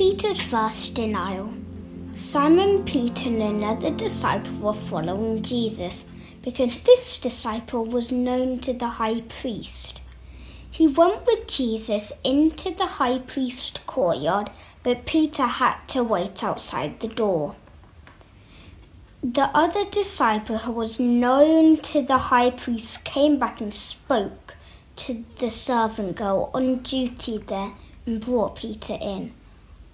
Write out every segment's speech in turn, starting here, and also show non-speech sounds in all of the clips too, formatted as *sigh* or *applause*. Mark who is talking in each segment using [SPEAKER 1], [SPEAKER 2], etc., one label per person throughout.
[SPEAKER 1] Peter's first denial. Simon Peter and another disciple were following Jesus because this disciple was known to the high priest. He went with Jesus into the high priest's courtyard, but Peter had to wait outside the door. The other disciple who was known to the high priest came back and spoke to the servant girl on duty there and brought Peter in.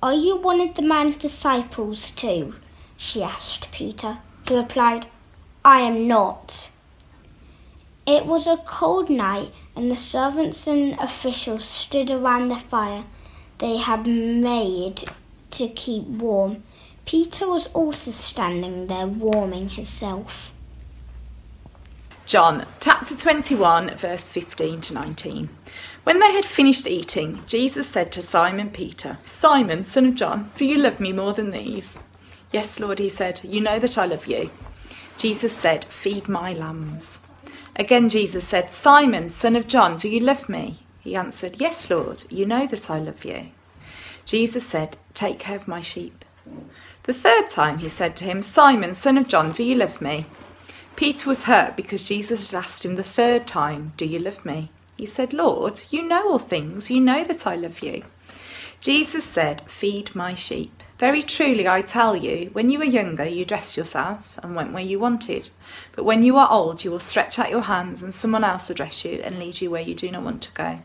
[SPEAKER 1] Are you one of the man's disciples too? she asked Peter. He replied, I am not. It was a cold night, and the servants and officials stood around the fire they had made to keep warm. Peter was also standing there warming himself.
[SPEAKER 2] John chapter 21, verse 15 to 19. When they had finished eating, Jesus said to Simon Peter, Simon, son of John, do you love me more than these? Yes, Lord, he said, you know that I love you. Jesus said, Feed my lambs. Again, Jesus said, Simon, son of John, do you love me? He answered, Yes, Lord, you know that I love you. Jesus said, Take care of my sheep. The third time he said to him, Simon, son of John, do you love me? Peter was hurt because Jesus had asked him the third time, Do you love me? He said, Lord, you know all things, you know that I love you. Jesus said, Feed my sheep. Very truly, I tell you, when you were younger, you dressed yourself and went where you wanted. But when you are old, you will stretch out your hands, and someone else will dress you and lead you where you do not want to go.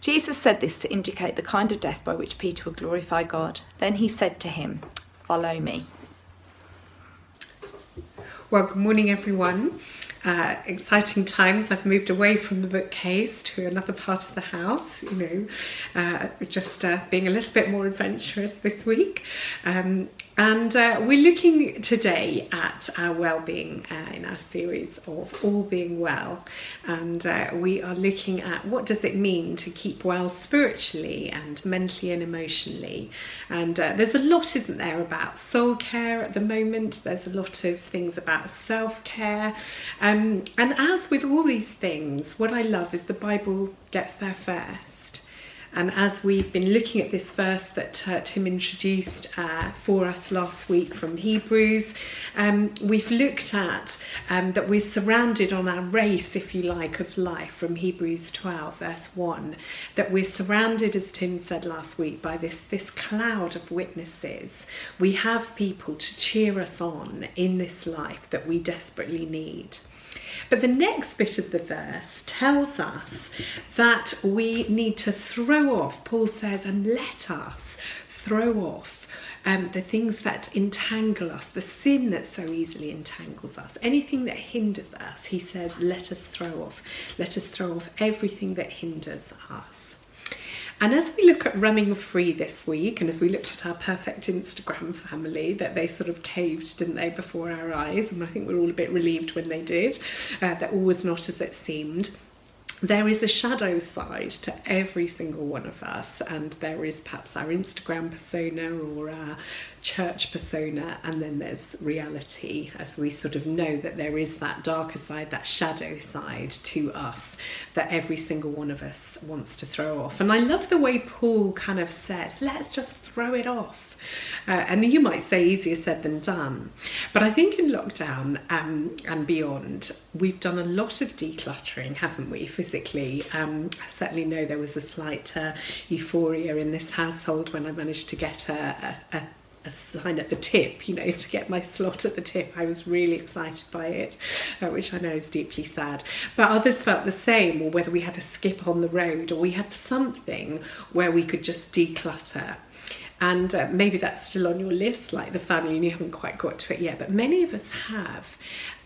[SPEAKER 2] Jesus said this to indicate the kind of death by which Peter would glorify God. Then he said to him, Follow me.
[SPEAKER 3] Well, good morning, everyone uh, exciting times. I've moved away from the bookcase to another part of the house, you know, uh, just uh, being a little bit more adventurous this week. Um, and uh, we're looking today at our well-being uh, in our series of All Being Well, and uh, we are looking at what does it mean to keep well spiritually and mentally and emotionally. And uh, there's a lot, isn't there, about soul care at the moment. There's a lot of things about self-care, um, and as with all these things, what I love is the Bible gets there first. And as we've been looking at this verse that uh, Tim introduced uh, for us last week from Hebrews, um, we've looked at um, that we're surrounded on our race, if you like, of life from Hebrews 12, verse 1. That we're surrounded, as Tim said last week, by this, this cloud of witnesses. We have people to cheer us on in this life that we desperately need. But the next bit of the verse tells us that we need to throw off, Paul says, and let us throw off um, the things that entangle us, the sin that so easily entangles us, anything that hinders us, he says, let us throw off. Let us throw off everything that hinders us. And as we look at running free this week, and as we looked at our perfect Instagram family, that they sort of caved, didn't they, before our eyes? And I think we're all a bit relieved when they did, uh, that all was not as it seemed there is a shadow side to every single one of us, and there is perhaps our Instagram persona or our church persona, and then there's reality as we sort of know that there is that darker side, that shadow side to us that every single one of us wants to throw off. And I love the way Paul kind of says, let's just throw it off. Uh, and you might say easier said than done. But I think in lockdown um, and beyond, we've done a lot of decluttering, haven't we, physically? Um, I certainly know there was a slight uh, euphoria in this household when I managed to get a, a, a a sign at the tip, you know, to get my slot at the tip. I was really excited by it, uh, which I know is deeply sad. But others felt the same, or whether we had a skip on the road, or we had something where we could just declutter. And uh, maybe that's still on your list, like the family, and you haven't quite got to it yet. But many of us have.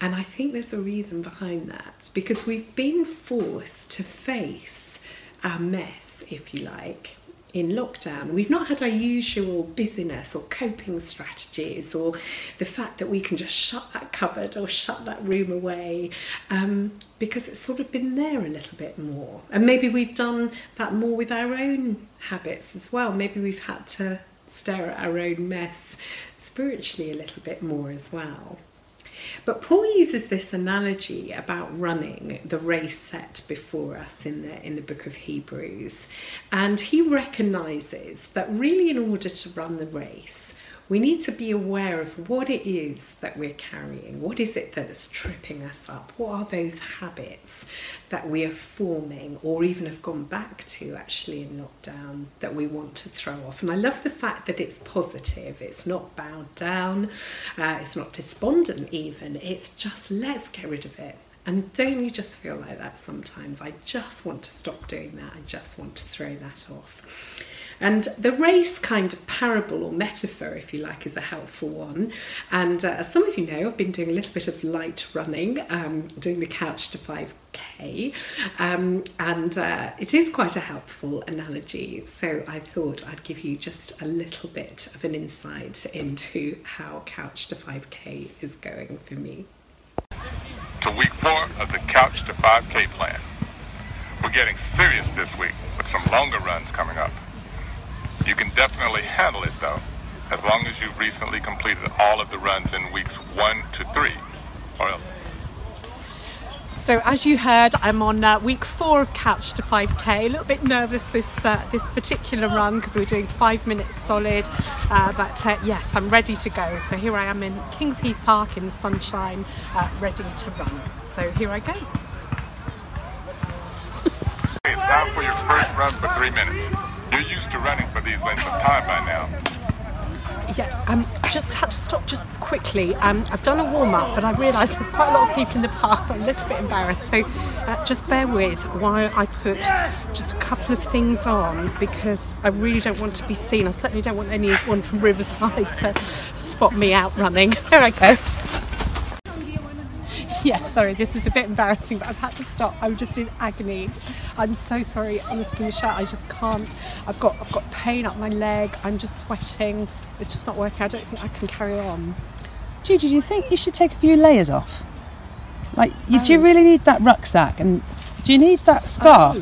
[SPEAKER 3] And I think there's a reason behind that because we've been forced to face our mess, if you like, in lockdown. We've not had our usual busyness or coping strategies or the fact that we can just shut that cupboard or shut that room away um, because it's sort of been there a little bit more. And maybe we've done that more with our own habits as well. Maybe we've had to stare at our own mess spiritually a little bit more as well. But Paul uses this analogy about running the race set before us in the in the book of Hebrews, and he recognizes that really in order to run the race, we need to be aware of what it is that we're carrying. What is it that is tripping us up? What are those habits that we are forming or even have gone back to actually in lockdown that we want to throw off? And I love the fact that it's positive, it's not bowed down, uh, it's not despondent even, it's just let's get rid of it. And don't you just feel like that sometimes? I just want to stop doing that, I just want to throw that off. And the race kind of parable or metaphor, if you like, is a helpful one. And uh, as some of you know, I've been doing a little bit of light running, um, doing the couch to 5k, um, and uh, it is quite a helpful analogy. So I thought I'd give you just a little bit of an insight into how couch to 5k is going for me.
[SPEAKER 4] To week four of the Couch to 5K plan. We're getting serious this week with some longer runs coming up. You can definitely handle it though, as long as you've recently completed all of the runs in weeks one to three, or else.
[SPEAKER 5] So as you heard, I'm on uh, week four of Couch to 5K. A little bit nervous this uh, this particular run because we're doing five minutes solid, uh, but uh, yes, I'm ready to go. So here I am in Kings Heath Park in the sunshine, uh, ready to run. So here I go.
[SPEAKER 4] It's time for your first run for three minutes. You're used to running for these lengths of time by now.
[SPEAKER 5] Yeah, um, just had to stop just quickly. Um, I've done a warm up, but I realised there's quite a lot of people in the park. *laughs* I'm a little bit embarrassed, so uh, just bear with while I put just a couple of things on because I really don't want to be seen. I certainly don't want anyone from Riverside *laughs* to spot me out running. *laughs* There I go. *laughs* Yes, sorry, this is a bit embarrassing, but I've had to stop. I'm just in agony. I'm so sorry, honestly, Michelle. I just can't. I've got I've got pain up my leg. I'm just sweating. It's just not working. I don't think I can carry on.
[SPEAKER 6] Judy, do you think you should take a few layers off? Like, you,
[SPEAKER 5] Oh.
[SPEAKER 6] do you really need that rucksack? And do you need that scarf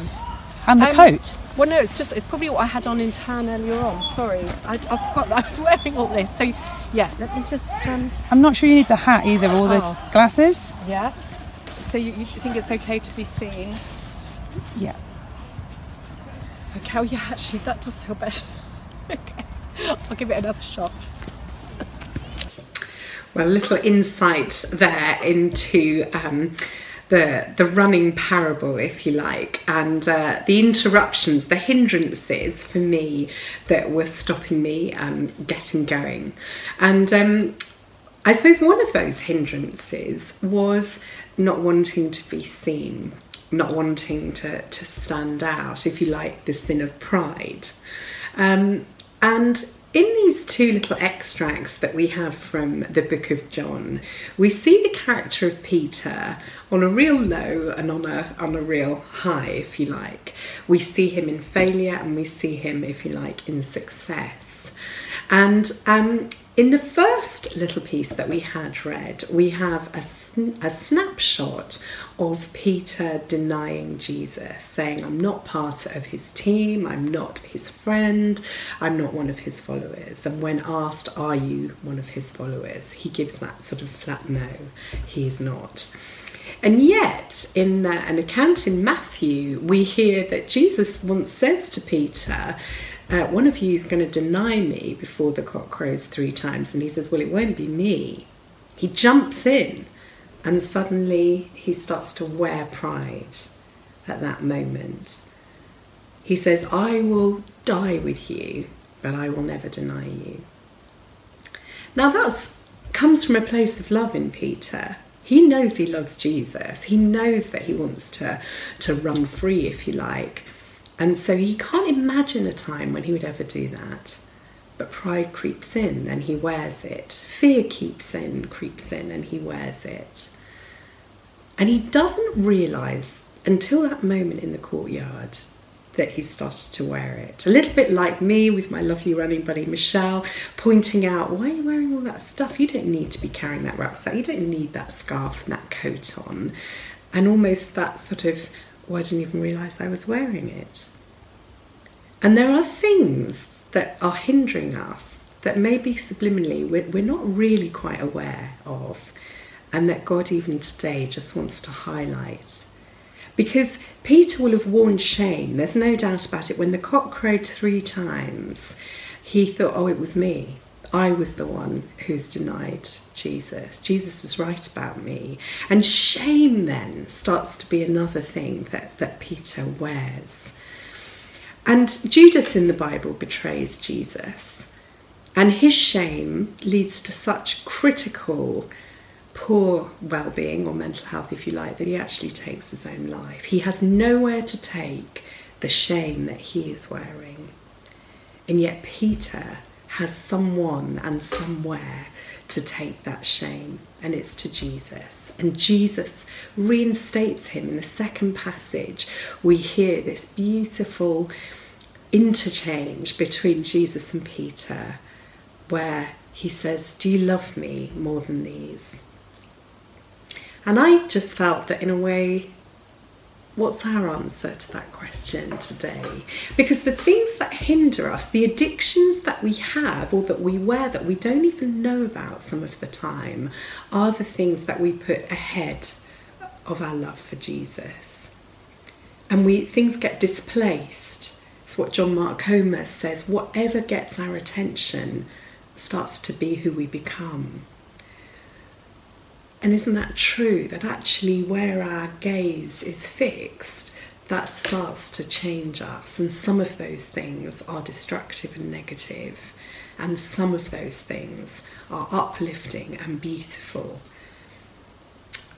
[SPEAKER 6] and the
[SPEAKER 5] Um,
[SPEAKER 6] coat?
[SPEAKER 5] Well, no, it's just it's probably what I had on in town earlier on. Sorry, I, I forgot that *laughs* I was wearing all this. So, yeah, let me just um,
[SPEAKER 6] I'm not sure you need the hat either, or the
[SPEAKER 5] Oh.
[SPEAKER 6] glasses.
[SPEAKER 5] yeah. So you, you think it's okay to be seen?
[SPEAKER 6] Yeah.
[SPEAKER 5] Okay, oh yeah, actually, that does feel better. *laughs* okay, I'll give it another shot.
[SPEAKER 3] Well, a little insight there into um, the the running parable, if you like, and uh, the interruptions, the hindrances for me that were stopping me um, getting going. And um, I suppose one of those hindrances was not wanting to be seen, not wanting to, to stand out, if you like, the sin of pride. Um, and in these two little extracts that we have from the book of John, we see the character of Peter on a real low and on a on a real high, if you like. We see him in failure and we see him, if you like, in success. And um, in the first little piece that we had read, we have a, sn- a snapshot of Peter denying Jesus, saying, I'm not part of his team, I'm not his friend, I'm not one of his followers. And when asked, Are you one of his followers? he gives that sort of flat no, he is not. And yet, in uh, an account in Matthew, we hear that Jesus once says to Peter, uh, One of you is going to deny me before the cock crows three times. And he says, Well, it won't be me. He jumps in, and suddenly he starts to wear pride at that moment. He says, I will die with you, but I will never deny you. Now that comes from a place of love in Peter. He knows he loves Jesus. He knows that he wants to, to run free, if you like. And so he can't imagine a time when he would ever do that. But pride creeps in and he wears it. Fear keeps in, creeps in, and he wears it. And he doesn't realise until that moment in the courtyard that he started to wear it. A little bit like me with my lovely running buddy Michelle pointing out, why are you wearing all that stuff? You don't need to be carrying that rucksack. You don't need that scarf and that coat on. And almost that sort of, I didn't even realise I was wearing it. And there are things that are hindering us that maybe subliminally we're, we're not really quite aware of. and that God, even today, just wants to highlight. Because Peter will have worn shame, there's no doubt about it. When the cock crowed three times, he thought, oh, it was me. I was the one who's denied Jesus. Jesus was right about me. And shame then starts to be another thing that, that Peter wears. And Judas in the Bible betrays Jesus. And his shame leads to such critical, poor well being or mental health, if you like, that he actually takes his own life. He has nowhere to take the shame that he is wearing. And yet, Peter has someone and somewhere to take that shame, and it's to Jesus. And Jesus reinstates him. In the second passage, we hear this beautiful interchange between Jesus and Peter, where he says, Do you love me more than these? And I just felt that in a way, What's our answer to that question today? Because the things that hinder us, the addictions that we have or that we wear that we don't even know about some of the time, are the things that we put ahead of our love for Jesus. And we things get displaced. It's what John Mark Comer says whatever gets our attention starts to be who we become. And isn't that true? That actually, where our gaze is fixed, that starts to change us. And some of those things are destructive and negative, and some of those things are uplifting and beautiful.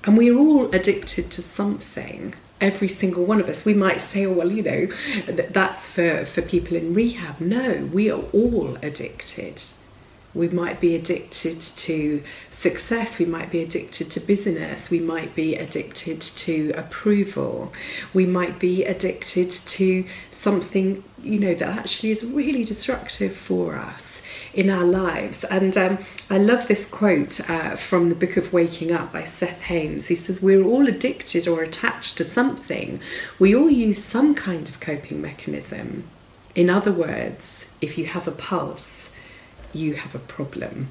[SPEAKER 3] And we're all addicted to something. Every single one of us. We might say, oh, well, you know, that's for, for people in rehab. No, we are all addicted we might be addicted to success, we might be addicted to business, we might be addicted to approval, we might be addicted to something, you know, that actually is really destructive for us in our lives. And um, I love this quote uh, from the book of Waking Up by Seth Haines. He says, We're all addicted or attached to something. We all use some kind of coping mechanism. In other words, if you have a pulse, you have a problem.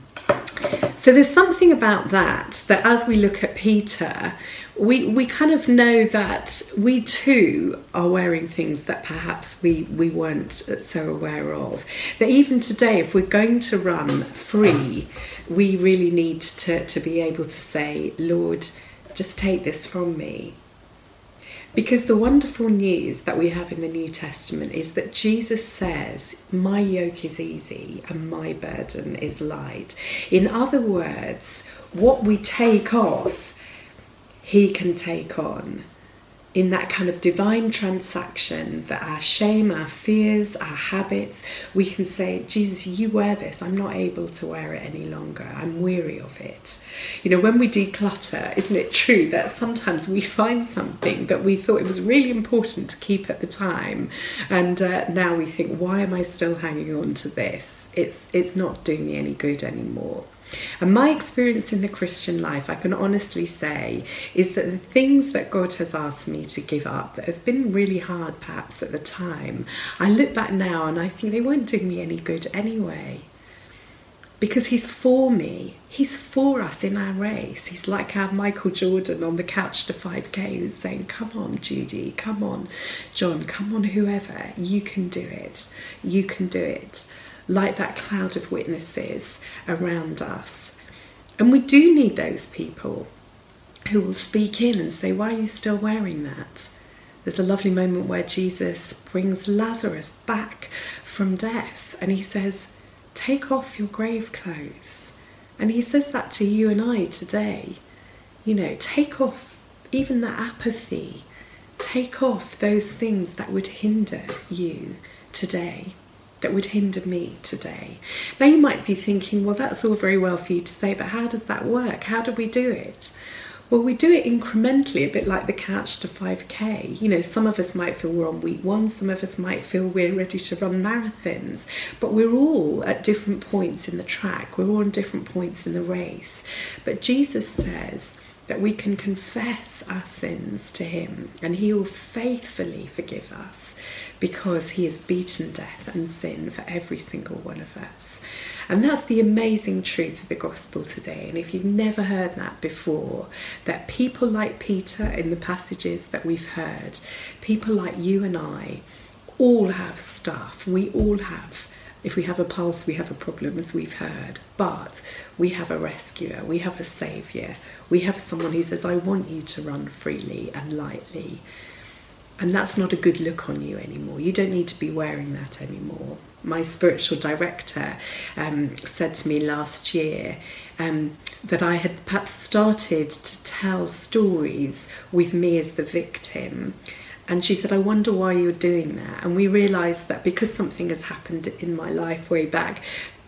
[SPEAKER 3] So there's something about that that as we look at Peter, we, we kind of know that we too are wearing things that perhaps we, we weren't so aware of. That even today, if we're going to run free, we really need to, to be able to say, Lord, just take this from me. Because the wonderful news that we have in the New Testament is that Jesus says, My yoke is easy and my burden is light. In other words, what we take off, He can take on in that kind of divine transaction that our shame, our fears, our habits, we can say, Jesus, you wear this. I'm not able to wear it any longer. I'm weary of it. You know, when we declutter, isn't it true that sometimes we find something that we thought it was really important to keep at the time, and uh, now we think, why am I still hanging on to this? It's it's not doing me any good anymore. And my experience in the Christian life, I can honestly say, is that the things that God has asked me to give up that have been really hard perhaps at the time, I look back now and I think they weren't doing me any good anyway. Because he's for me. He's for us in our race. He's like our Michael Jordan on the couch to 5K who's saying, Come on, Judy, come on, John, come on, whoever, you can do it. You can do it like that cloud of witnesses around us. And we do need those people who will speak in and say, Why are you still wearing that? There's a lovely moment where Jesus brings Lazarus back from death and he says, Take off your grave clothes. And he says that to you and I today. You know, take off even that apathy, take off those things that would hinder you today that would hinder me today. Now you might be thinking, well, that's all very well for you to say, but how does that work? How do we do it? Well, we do it incrementally, a bit like the couch to 5k. You know, some of us might feel we're on week one, some of us might feel we're ready to run marathons, but we're all at different points in the track, we're all on different points in the race. But Jesus says, that we can confess our sins to Him and He will faithfully forgive us because He has beaten death and sin for every single one of us. And that's the amazing truth of the gospel today. And if you've never heard that before, that people like Peter in the passages that we've heard, people like you and I, all have stuff. We all have if we have a pulse, we have a problem, as we've heard. But we have a rescuer, we have a saviour, we have someone who says, I want you to run freely and lightly. And that's not a good look on you anymore. You don't need to be wearing that anymore. My spiritual director um, said to me last year um, that I had perhaps started to tell stories with me as the victim and she said, I wonder why you're doing that. And we realised that because something has happened in my life way back,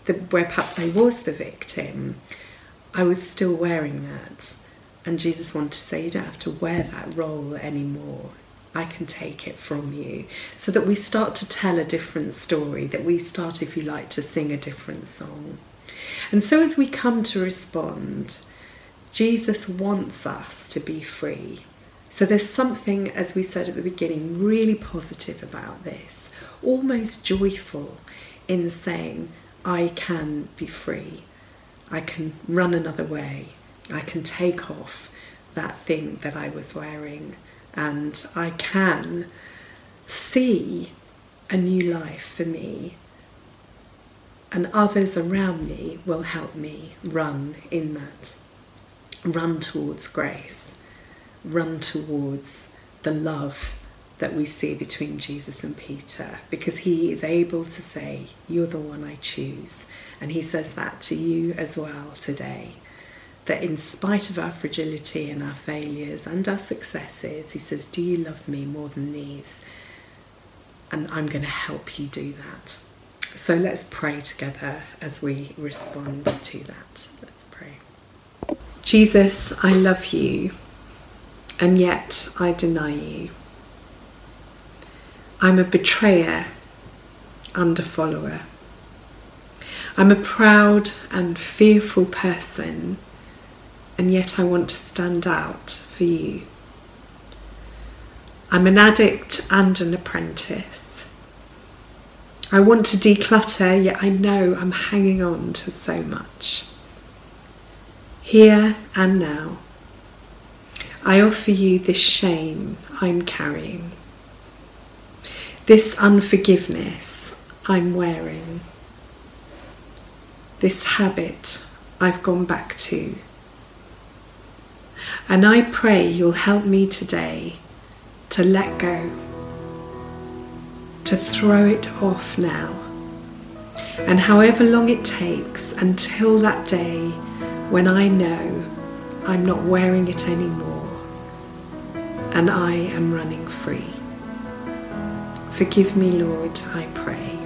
[SPEAKER 3] the, where perhaps I was the victim, I was still wearing that. And Jesus wanted to say, You don't have to wear that role anymore. I can take it from you. So that we start to tell a different story, that we start, if you like, to sing a different song. And so as we come to respond, Jesus wants us to be free. So there's something, as we said at the beginning, really positive about this, almost joyful in saying, I can be free. I can run another way. I can take off that thing that I was wearing. And I can see a new life for me. And others around me will help me run in that, run towards grace run towards the love that we see between Jesus and Peter because he is able to say, You're the one I choose. And he says that to you as well today. That in spite of our fragility and our failures and our successes, he says, Do you love me more than these? And I'm going to help you do that. So let's pray together as we respond to that. Let's pray. Jesus, I love you and yet I deny you. I'm a betrayer and a follower. I'm a proud and fearful person, and yet I want to stand out for you. I'm an addict and an apprentice. I want to declutter, yet I know I'm hanging on to so much. Here and now. I offer you this shame I'm carrying, this unforgiveness I'm wearing, this habit I've gone back to. And I pray you'll help me today to let go, to throw it off now. And however long it takes until that day when I know I'm not wearing it anymore and I am running free. Forgive me, Lord, I pray.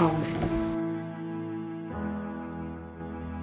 [SPEAKER 3] Amen.